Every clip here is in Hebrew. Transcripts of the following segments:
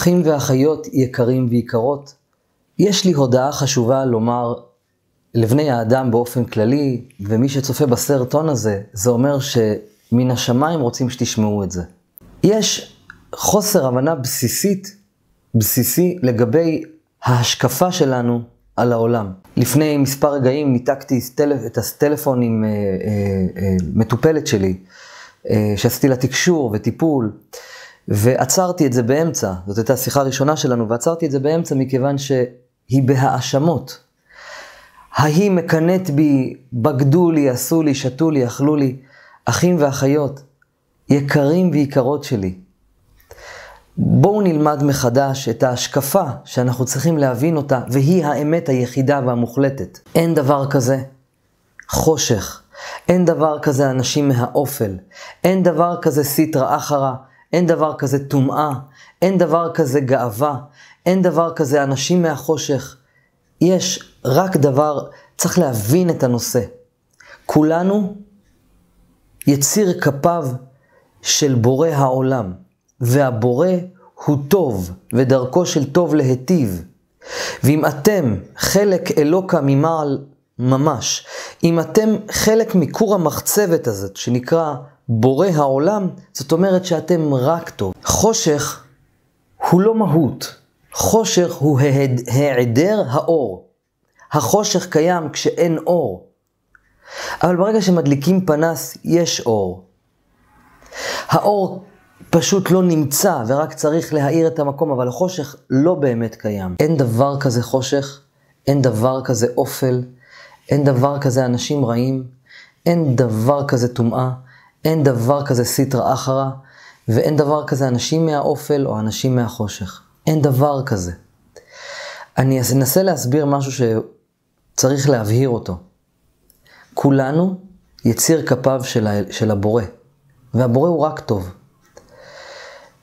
אחים ואחיות יקרים ויקרות, יש לי הודעה חשובה לומר לבני האדם באופן כללי, ומי שצופה בסרטון הזה, זה אומר שמן השמיים רוצים שתשמעו את זה. יש חוסר הבנה בסיסית, בסיסי, לגבי ההשקפה שלנו על העולם. לפני מספר רגעים ניתקתי את הטלפון עם אה, אה, אה, מטופלת שלי, אה, שעשיתי לה תקשור וטיפול. ועצרתי את זה באמצע, זאת הייתה השיחה הראשונה שלנו, ועצרתי את זה באמצע מכיוון שהיא בהאשמות. ההיא מקנאת בי, בגדו לי, עשו לי, שתו לי, אכלו לי, אחים ואחיות, יקרים ויקרות שלי. בואו נלמד מחדש את ההשקפה שאנחנו צריכים להבין אותה, והיא האמת היחידה והמוחלטת. אין דבר כזה חושך, אין דבר כזה אנשים מהאופל, אין דבר כזה סיטרא אחרא, אין דבר כזה טומאה, אין דבר כזה גאווה, אין דבר כזה אנשים מהחושך. יש רק דבר, צריך להבין את הנושא. כולנו יציר כפיו של בורא העולם, והבורא הוא טוב, ודרכו של טוב להיטיב. ואם אתם חלק אלוקה ממעל ממש, אם אתם חלק מכור המחצבת הזאת, שנקרא בורא העולם, זאת אומרת שאתם רק טוב. חושך הוא לא מהות, חושך הוא היעדר האור. החושך קיים כשאין אור. אבל ברגע שמדליקים פנס, יש אור. האור פשוט לא נמצא ורק צריך להאיר את המקום, אבל החושך לא באמת קיים. אין דבר כזה חושך, אין דבר כזה אופל, אין דבר כזה אנשים רעים, אין דבר כזה טומאה. אין דבר כזה סיטרא אחרא, ואין דבר כזה אנשים מהאופל או אנשים מהחושך. אין דבר כזה. אני אנסה להסביר משהו שצריך להבהיר אותו. כולנו יציר כפיו של, של הבורא, והבורא הוא רק טוב.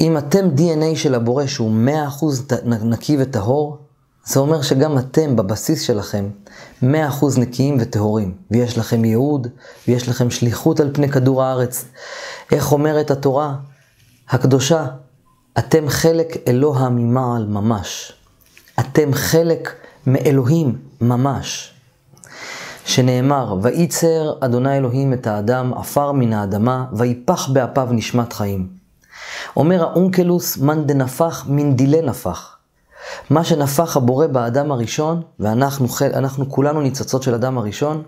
אם אתם DNA של הבורא שהוא 100% נקי וטהור, זה אומר שגם אתם בבסיס שלכם 100% נקיים וטהורים, ויש לכם ייעוד, ויש לכם שליחות על פני כדור הארץ. איך אומרת התורה הקדושה? אתם חלק אלוה ממעל ממש. אתם חלק מאלוהים ממש. שנאמר, וייצר אדוני אלוהים את האדם עפר מן האדמה, ויפח באפיו נשמת חיים. אומר האונקלוס, מאן דנפח מן דילי נפח. מה שנפח הבורא באדם הראשון, ואנחנו אנחנו כולנו ניצוצות של אדם הראשון,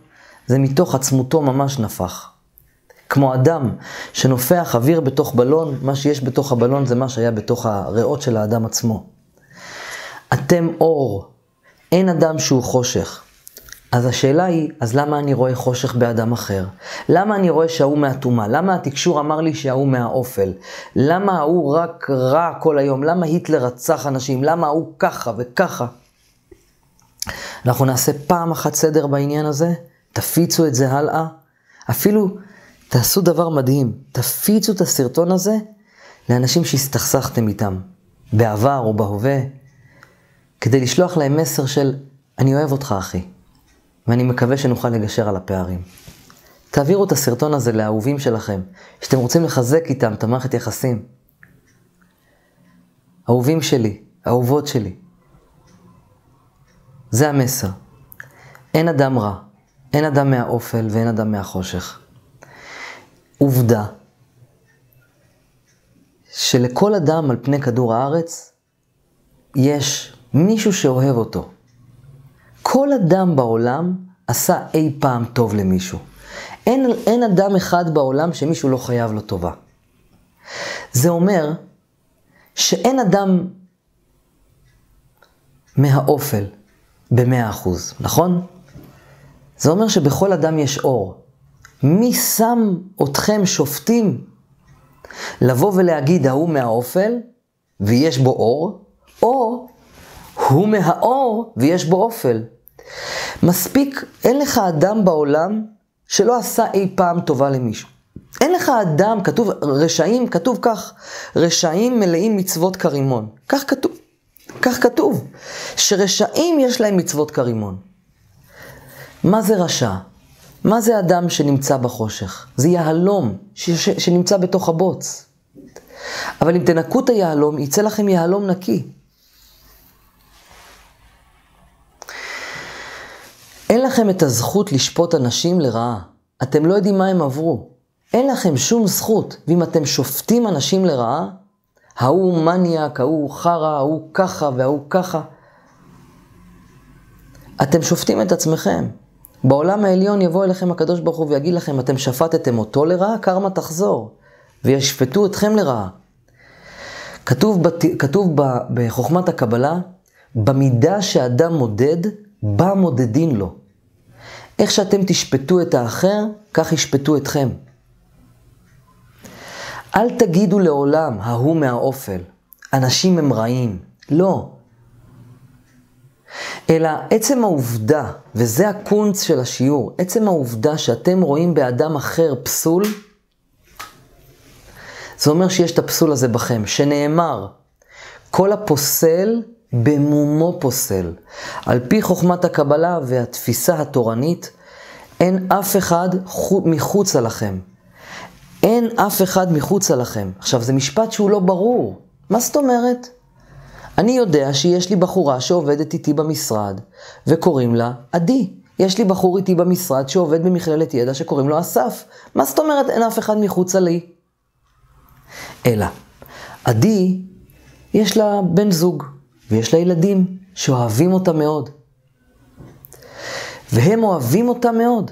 זה מתוך עצמותו ממש נפח. כמו אדם שנופח אוויר בתוך בלון, מה שיש בתוך הבלון זה מה שהיה בתוך הריאות של האדם עצמו. אתם אור, אין אדם שהוא חושך. אז השאלה היא, אז למה אני רואה חושך באדם אחר? למה אני רואה שההוא מהטומאה? למה התקשור אמר לי שההוא מהאופל? למה ההוא רק רע כל היום? למה היטלר רצח אנשים? למה ההוא ככה וככה? אנחנו נעשה פעם אחת סדר בעניין הזה, תפיצו את זה הלאה. אפילו תעשו דבר מדהים, תפיצו את הסרטון הזה לאנשים שהסתכסכתם איתם, בעבר או בהווה, כדי לשלוח להם מסר של, אני אוהב אותך אחי. ואני מקווה שנוכל לגשר על הפערים. תעבירו את הסרטון הזה לאהובים שלכם, שאתם רוצים לחזק איתם את המערכת יחסים. אהובים שלי, אהובות שלי. זה המסר. אין אדם רע, אין אדם מהאופל ואין אדם מהחושך. עובדה שלכל אדם על פני כדור הארץ יש מישהו שאוהב אותו. כל אדם בעולם עשה אי פעם טוב למישהו. אין, אין אדם אחד בעולם שמישהו לא חייב לו טובה. זה אומר שאין אדם מהאופל במאה אחוז, נכון? זה אומר שבכל אדם יש אור. מי שם אתכם שופטים לבוא ולהגיד ההוא מהאופל ויש בו אור, או הוא מהאור ויש בו אופל. מספיק, אין לך אדם בעולם שלא עשה אי פעם טובה למישהו. אין לך אדם, כתוב, רשעים, כתוב כך, רשעים מלאים מצוות כרימון. כך כתוב, כך כתוב, שרשעים יש להם מצוות כרימון. מה זה רשע? מה זה אדם שנמצא בחושך? זה יהלום ש- ש- שנמצא בתוך הבוץ. אבל אם תנקו את היהלום, יצא לכם יהלום נקי. אין לכם את הזכות לשפוט אנשים לרעה. אתם לא יודעים מה הם עברו. אין לכם שום זכות. ואם אתם שופטים אנשים לרעה, ההוא מניאק, ההוא חרא, ההוא ככה וההוא ככה, אתם שופטים את עצמכם. בעולם העליון יבוא אליכם הקדוש ברוך הוא ויגיד לכם, אתם שפטתם אותו לרעה, קרמה תחזור, וישפטו אתכם לרעה. כתוב, בת, כתוב ב, בחוכמת הקבלה, במידה שאדם מודד, בה מודדין לו. איך שאתם תשפטו את האחר, כך ישפטו אתכם. אל תגידו לעולם, ההוא מהאופל, אנשים הם רעים. לא. אלא עצם העובדה, וזה הקונץ של השיעור, עצם העובדה שאתם רואים באדם אחר פסול, זה אומר שיש את הפסול הזה בכם, שנאמר, כל הפוסל במומו פוסל. על פי חוכמת הקבלה והתפיסה התורנית, אין אף אחד מחוצה לכם. אין אף אחד מחוצה לכם. עכשיו, זה משפט שהוא לא ברור. מה זאת אומרת? אני יודע שיש לי בחורה שעובדת איתי במשרד, וקוראים לה עדי. יש לי בחור איתי במשרד שעובד במכללת ידע שקוראים לו אסף. מה זאת אומרת אין אף אחד מחוצה לי? אלא, עדי, יש לה בן זוג, ויש לה ילדים שאוהבים אותה מאוד. והם אוהבים אותה מאוד.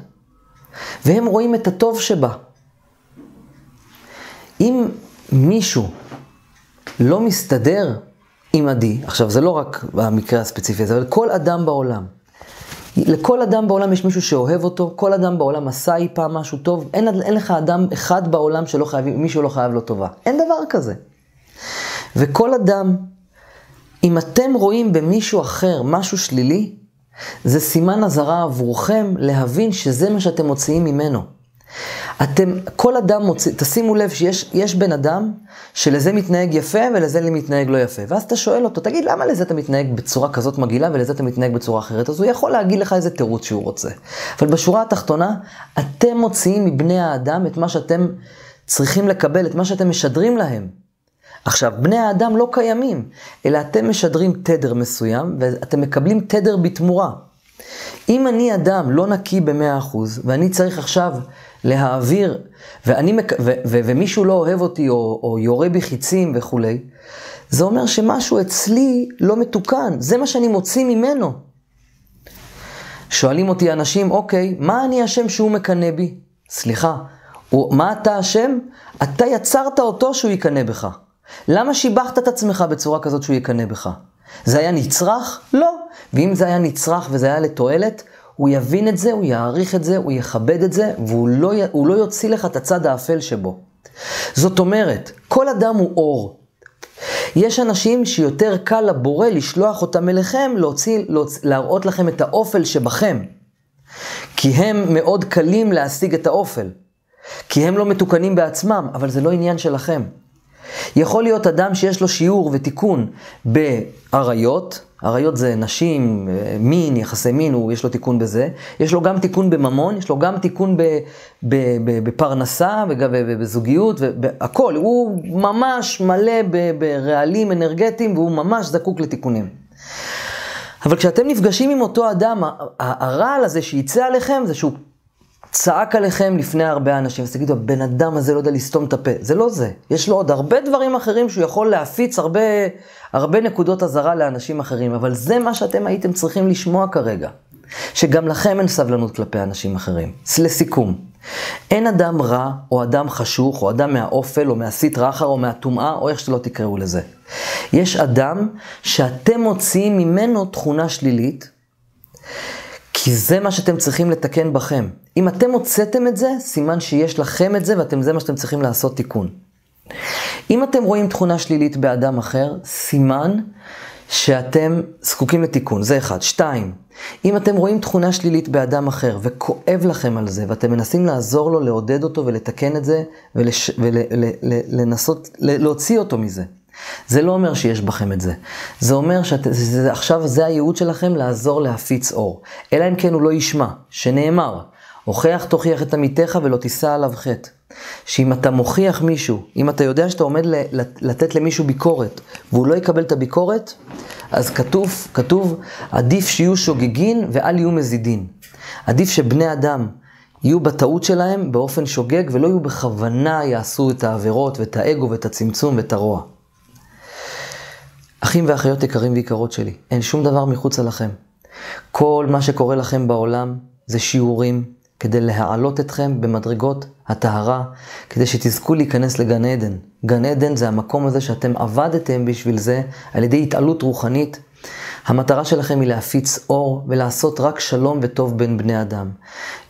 והם רואים את הטוב שבה. אם מישהו לא מסתדר עם עדי, עכשיו זה לא רק במקרה הספציפי הזה, אבל כל אדם בעולם. לכל אדם בעולם יש מישהו שאוהב אותו, כל אדם בעולם עשה אי פעם משהו טוב, אין, אין לך אדם אחד בעולם שלא חייב, מישהו לא חייב לו טובה. אין דבר כזה. וכל אדם, אם אתם רואים במישהו אחר משהו שלילי, זה סימן אזהרה עבורכם להבין שזה מה שאתם מוציאים ממנו. אתם, כל אדם מוציא, תשימו לב שיש בן אדם שלזה מתנהג יפה ולזה מתנהג לא יפה. ואז אתה שואל אותו, תגיד, למה לזה אתה מתנהג בצורה כזאת מגעילה ולזה אתה מתנהג בצורה אחרת? אז הוא יכול להגיד לך איזה תירוץ שהוא רוצה. אבל בשורה התחתונה, אתם מוציאים מבני האדם את מה שאתם צריכים לקבל, את מה שאתם משדרים להם. עכשיו, בני האדם לא קיימים, אלא אתם משדרים תדר מסוים ואתם מקבלים תדר בתמורה. אם אני אדם לא נקי ב-100% ואני צריך עכשיו להעביר, ואני, ו, ו, ומישהו לא אוהב אותי או, או יורה בי חיצים וכולי, זה אומר שמשהו אצלי לא מתוקן, זה מה שאני מוציא ממנו. שואלים אותי אנשים, אוקיי, מה אני אשם שהוא מקנא בי? סליחה, מה אתה אשם? אתה יצרת אותו שהוא יקנא בך. למה שיבחת את עצמך בצורה כזאת שהוא יקנא בך? זה היה נצרך? לא. ואם זה היה נצרך וזה היה לתועלת, הוא יבין את זה, הוא יעריך את זה, הוא יכבד את זה, והוא לא, לא יוציא לך את הצד האפל שבו. זאת אומרת, כל אדם הוא אור. יש אנשים שיותר קל לבורא לשלוח אותם אליכם, להוציא, להוציא, להראות לכם את האופל שבכם. כי הם מאוד קלים להשיג את האופל. כי הם לא מתוקנים בעצמם, אבל זה לא עניין שלכם. יכול להיות אדם שיש לו שיעור ותיקון באריות, אריות זה נשים, מין, יחסי מין, הוא, יש לו תיקון בזה. יש לו גם תיקון בממון, יש לו גם תיקון ב, ב, ב, בפרנסה ובזוגיות, והכל. הוא ממש מלא ברעלים אנרגטיים והוא ממש זקוק לתיקונים. אבל כשאתם נפגשים עם אותו אדם, הרעל הזה שיצא עליכם זה שהוא צעק עליכם לפני הרבה אנשים, אז תגידו, הבן אדם הזה לא יודע לסתום את הפה. זה לא זה. יש לו עוד הרבה דברים אחרים שהוא יכול להפיץ הרבה, הרבה נקודות אזהרה לאנשים אחרים, אבל זה מה שאתם הייתם צריכים לשמוע כרגע. שגם לכם אין סבלנות כלפי אנשים אחרים. לסיכום, אין אדם רע, או אדם חשוך, או אדם מהאופל, או מהסית רחר, או מהטומאה, או איך שלא תקראו לזה. יש אדם שאתם מוציאים ממנו תכונה שלילית, כי זה מה שאתם צריכים לתקן בכם. אם אתם הוצאתם את זה, סימן שיש לכם את זה, וזה מה שאתם צריכים לעשות תיקון. אם אתם רואים תכונה שלילית באדם אחר, סימן שאתם זקוקים לתיקון, זה אחד. שתיים, אם אתם רואים תכונה שלילית באדם אחר וכואב לכם על זה, ואתם מנסים לעזור לו, לעודד אותו ולתקן את זה, ולנסות להוציא אותו מזה. זה לא אומר שיש בכם את זה. זה אומר שעכשיו זה הייעוד שלכם לעזור להפיץ אור. אלא אם כן הוא לא ישמע, שנאמר, הוכח תוכיח את עמיתך ולא תישא עליו חטא. שאם אתה מוכיח מישהו, אם אתה יודע שאתה עומד לתת למישהו ביקורת, והוא לא יקבל את הביקורת, אז כתוב, כתוב, עדיף שיהיו שוגגין ואל יהיו מזידין. עדיף שבני אדם יהיו בטעות שלהם באופן שוגג, ולא יהיו בכוונה יעשו את העבירות ואת האגו ואת הצמצום ואת הרוע. אחים ואחיות יקרים ויקרות שלי, אין שום דבר מחוצה לכם. כל מה שקורה לכם בעולם זה שיעורים כדי להעלות אתכם במדרגות הטהרה, כדי שתזכו להיכנס לגן עדן. גן עדן זה המקום הזה שאתם עבדתם בשביל זה, על ידי התעלות רוחנית. המטרה שלכם היא להפיץ אור ולעשות רק שלום וטוב בין בני אדם.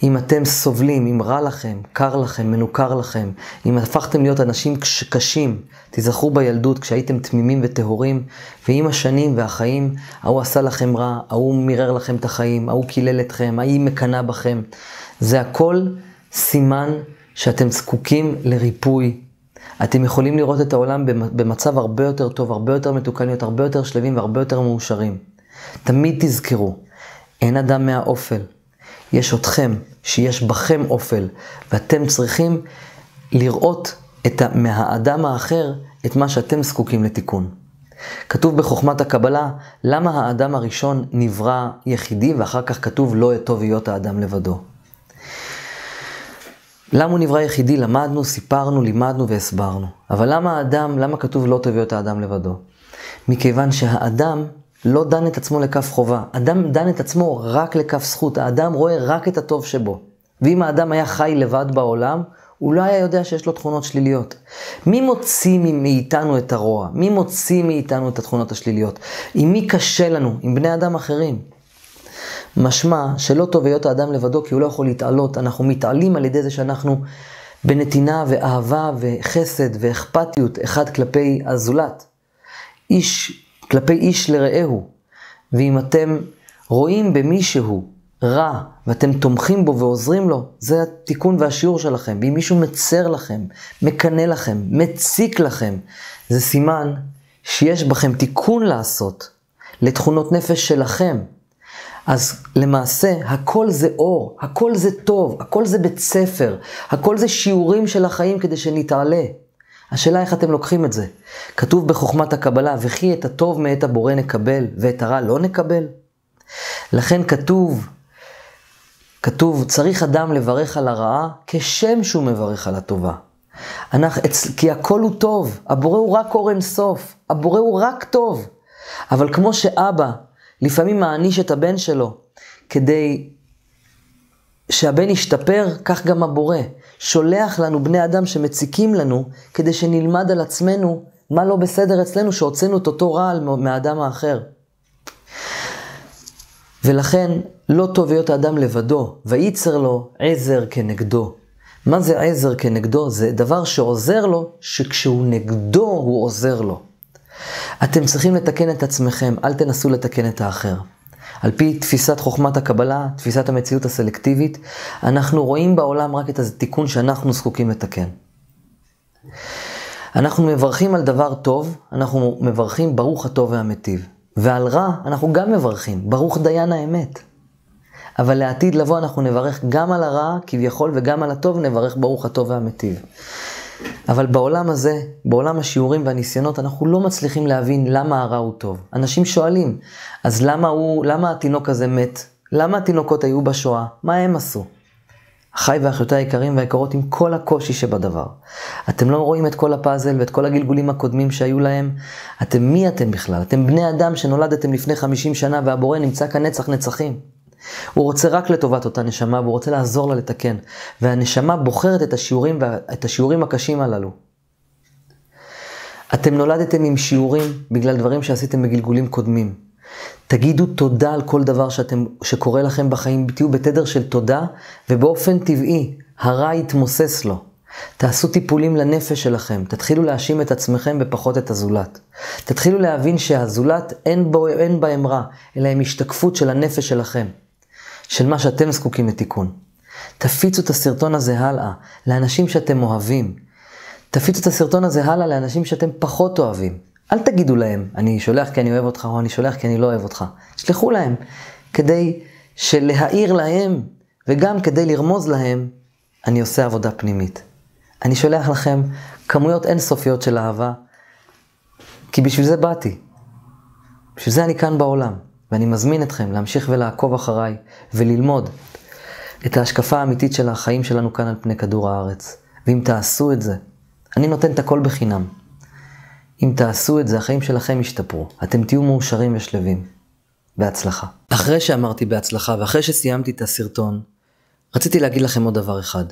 אם אתם סובלים, אם רע לכם, קר לכם, מנוכר לכם, אם הפכתם להיות אנשים קשים, תיזכרו בילדות כשהייתם תמימים וטהורים, ועם השנים והחיים, ההוא עשה לכם רע, ההוא מירר לכם את החיים, ההוא קילל אתכם, ההיא מקנאה בכם. זה הכל סימן שאתם זקוקים לריפוי. אתם יכולים לראות את העולם במצב הרבה יותר טוב, הרבה יותר מתוקן, להיות הרבה יותר שלווים והרבה יותר מאושרים. תמיד תזכרו, אין אדם מהאופל. יש אתכם, שיש בכם אופל, ואתם צריכים לראות את, מהאדם האחר את מה שאתם זקוקים לתיקון. כתוב בחוכמת הקבלה, למה האדם הראשון נברא יחידי, ואחר כך כתוב לא טוב להיות האדם לבדו. למה הוא נברא יחידי? למדנו, סיפרנו, לימדנו והסברנו. אבל למה האדם, למה כתוב לא תביא את האדם לבדו? מכיוון שהאדם לא דן את עצמו לכף חובה. אדם דן את עצמו רק לכף זכות. האדם רואה רק את הטוב שבו. ואם האדם היה חי לבד בעולם, הוא לא היה יודע שיש לו תכונות שליליות. מי מוציא מאיתנו את הרוע? מי מוציא מאיתנו את התכונות השליליות? עם מי קשה לנו? עם בני אדם אחרים. משמע שלא טוב היות האדם לבדו כי הוא לא יכול להתעלות. אנחנו מתעלים על ידי זה שאנחנו בנתינה ואהבה וחסד ואכפתיות אחד כלפי הזולת. איש כלפי איש לרעהו. ואם אתם רואים במישהו רע ואתם תומכים בו ועוזרים לו, זה התיקון והשיעור שלכם. ואם מישהו מצר לכם, מקנא לכם, מציק לכם, זה סימן שיש בכם תיקון לעשות לתכונות נפש שלכם. אז למעשה, הכל זה אור, הכל זה טוב, הכל זה בית ספר, הכל זה שיעורים של החיים כדי שנתעלה. השאלה איך אתם לוקחים את זה. כתוב בחוכמת הקבלה, וכי את הטוב מאת הבורא נקבל, ואת הרע לא נקבל. לכן כתוב, כתוב, צריך אדם לברך על הרעה כשם שהוא מברך על הטובה. אנחנו, כי הכל הוא טוב, הבורא הוא רק אור אינסוף, הבורא הוא רק טוב. אבל כמו שאבא לפעמים מעניש את הבן שלו כדי שהבן ישתפר, כך גם הבורא. שולח לנו בני אדם שמציקים לנו, כדי שנלמד על עצמנו מה לא בסדר אצלנו, שהוצאנו את אותו רעל מהאדם האחר. ולכן, לא טוב להיות האדם לבדו, וייצר לו עזר כנגדו. מה זה עזר כנגדו? זה דבר שעוזר לו, שכשהוא נגדו, הוא עוזר לו. אתם צריכים לתקן את עצמכם, אל תנסו לתקן את האחר. על פי תפיסת חוכמת הקבלה, תפיסת המציאות הסלקטיבית, אנחנו רואים בעולם רק את התיקון שאנחנו זקוקים לתקן. אנחנו מברכים על דבר טוב, אנחנו מברכים ברוך הטוב והמיטיב. ועל רע אנחנו גם מברכים, ברוך דיין האמת. אבל לעתיד לבוא אנחנו נברך גם על הרע כביכול וגם על הטוב נברך ברוך הטוב והמיטיב. אבל בעולם הזה, בעולם השיעורים והניסיונות, אנחנו לא מצליחים להבין למה הרע הוא טוב. אנשים שואלים, אז למה הוא, למה התינוק הזה מת? למה התינוקות היו בשואה? מה הם עשו? אחיי ואחיותיי היקרים והיקרות עם כל הקושי שבדבר. אתם לא רואים את כל הפאזל ואת כל הגלגולים הקודמים שהיו להם? אתם מי אתם בכלל? אתם בני אדם שנולדתם לפני 50 שנה והבורא נמצא כאן נצח נצחים. הוא רוצה רק לטובת אותה נשמה, והוא רוצה לעזור לה לתקן. והנשמה בוחרת את השיעורים, את השיעורים הקשים הללו. אתם נולדתם עם שיעורים בגלל דברים שעשיתם בגלגולים קודמים. תגידו תודה על כל דבר שאתם, שקורה לכם בחיים, תהיו בתדר של תודה, ובאופן טבעי, הרע יתמוסס לו. תעשו טיפולים לנפש שלכם, תתחילו להאשים את עצמכם ופחות את הזולת. תתחילו להבין שהזולת אין, בו, אין בהם רע, אלא הם השתקפות של הנפש שלכם. של מה שאתם זקוקים לתיקון. תפיצו את הסרטון הזה הלאה לאנשים שאתם אוהבים. תפיצו את הסרטון הזה הלאה לאנשים שאתם פחות אוהבים. אל תגידו להם, אני שולח כי אני אוהב אותך, או אני שולח כי אני לא אוהב אותך. שלחו להם, כדי שלהעיר להם, וגם כדי לרמוז להם, אני עושה עבודה פנימית. אני שולח לכם כמויות אינסופיות של אהבה, כי בשביל זה באתי. בשביל זה אני כאן בעולם, ואני מזמין אתכם להמשיך ולעקוב אחריי וללמוד את ההשקפה האמיתית של החיים שלנו כאן על פני כדור הארץ. ואם תעשו את זה, אני נותן את הכל בחינם. אם תעשו את זה, החיים שלכם ישתפרו. אתם תהיו מאושרים ושלווים. בהצלחה. אחרי שאמרתי בהצלחה ואחרי שסיימתי את הסרטון, רציתי להגיד לכם עוד דבר אחד.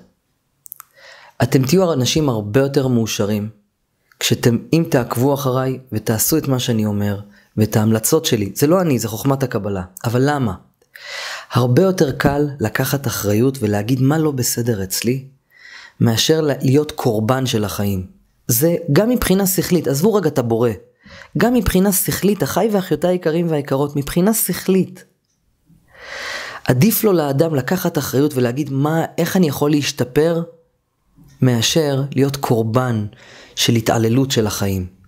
אתם תהיו אנשים הרבה יותר מאושרים, כשאתם, אם תעקבו אחריי ותעשו את מה שאני אומר, ואת ההמלצות שלי, זה לא אני, זה חוכמת הקבלה. אבל למה? הרבה יותר קל לקחת אחריות ולהגיד מה לא בסדר אצלי, מאשר להיות קורבן של החיים. זה גם מבחינה שכלית, עזבו רגע את הבורא, גם מבחינה שכלית, אחי ואחיותיי היקרים והיקרות, מבחינה שכלית. עדיף לו לאדם לקחת אחריות ולהגיד מה, איך אני יכול להשתפר, מאשר להיות קורבן של התעללות של החיים.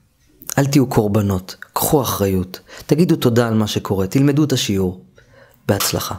אל תהיו קורבנות, קחו אחריות, תגידו תודה על מה שקורה, תלמדו את השיעור. בהצלחה.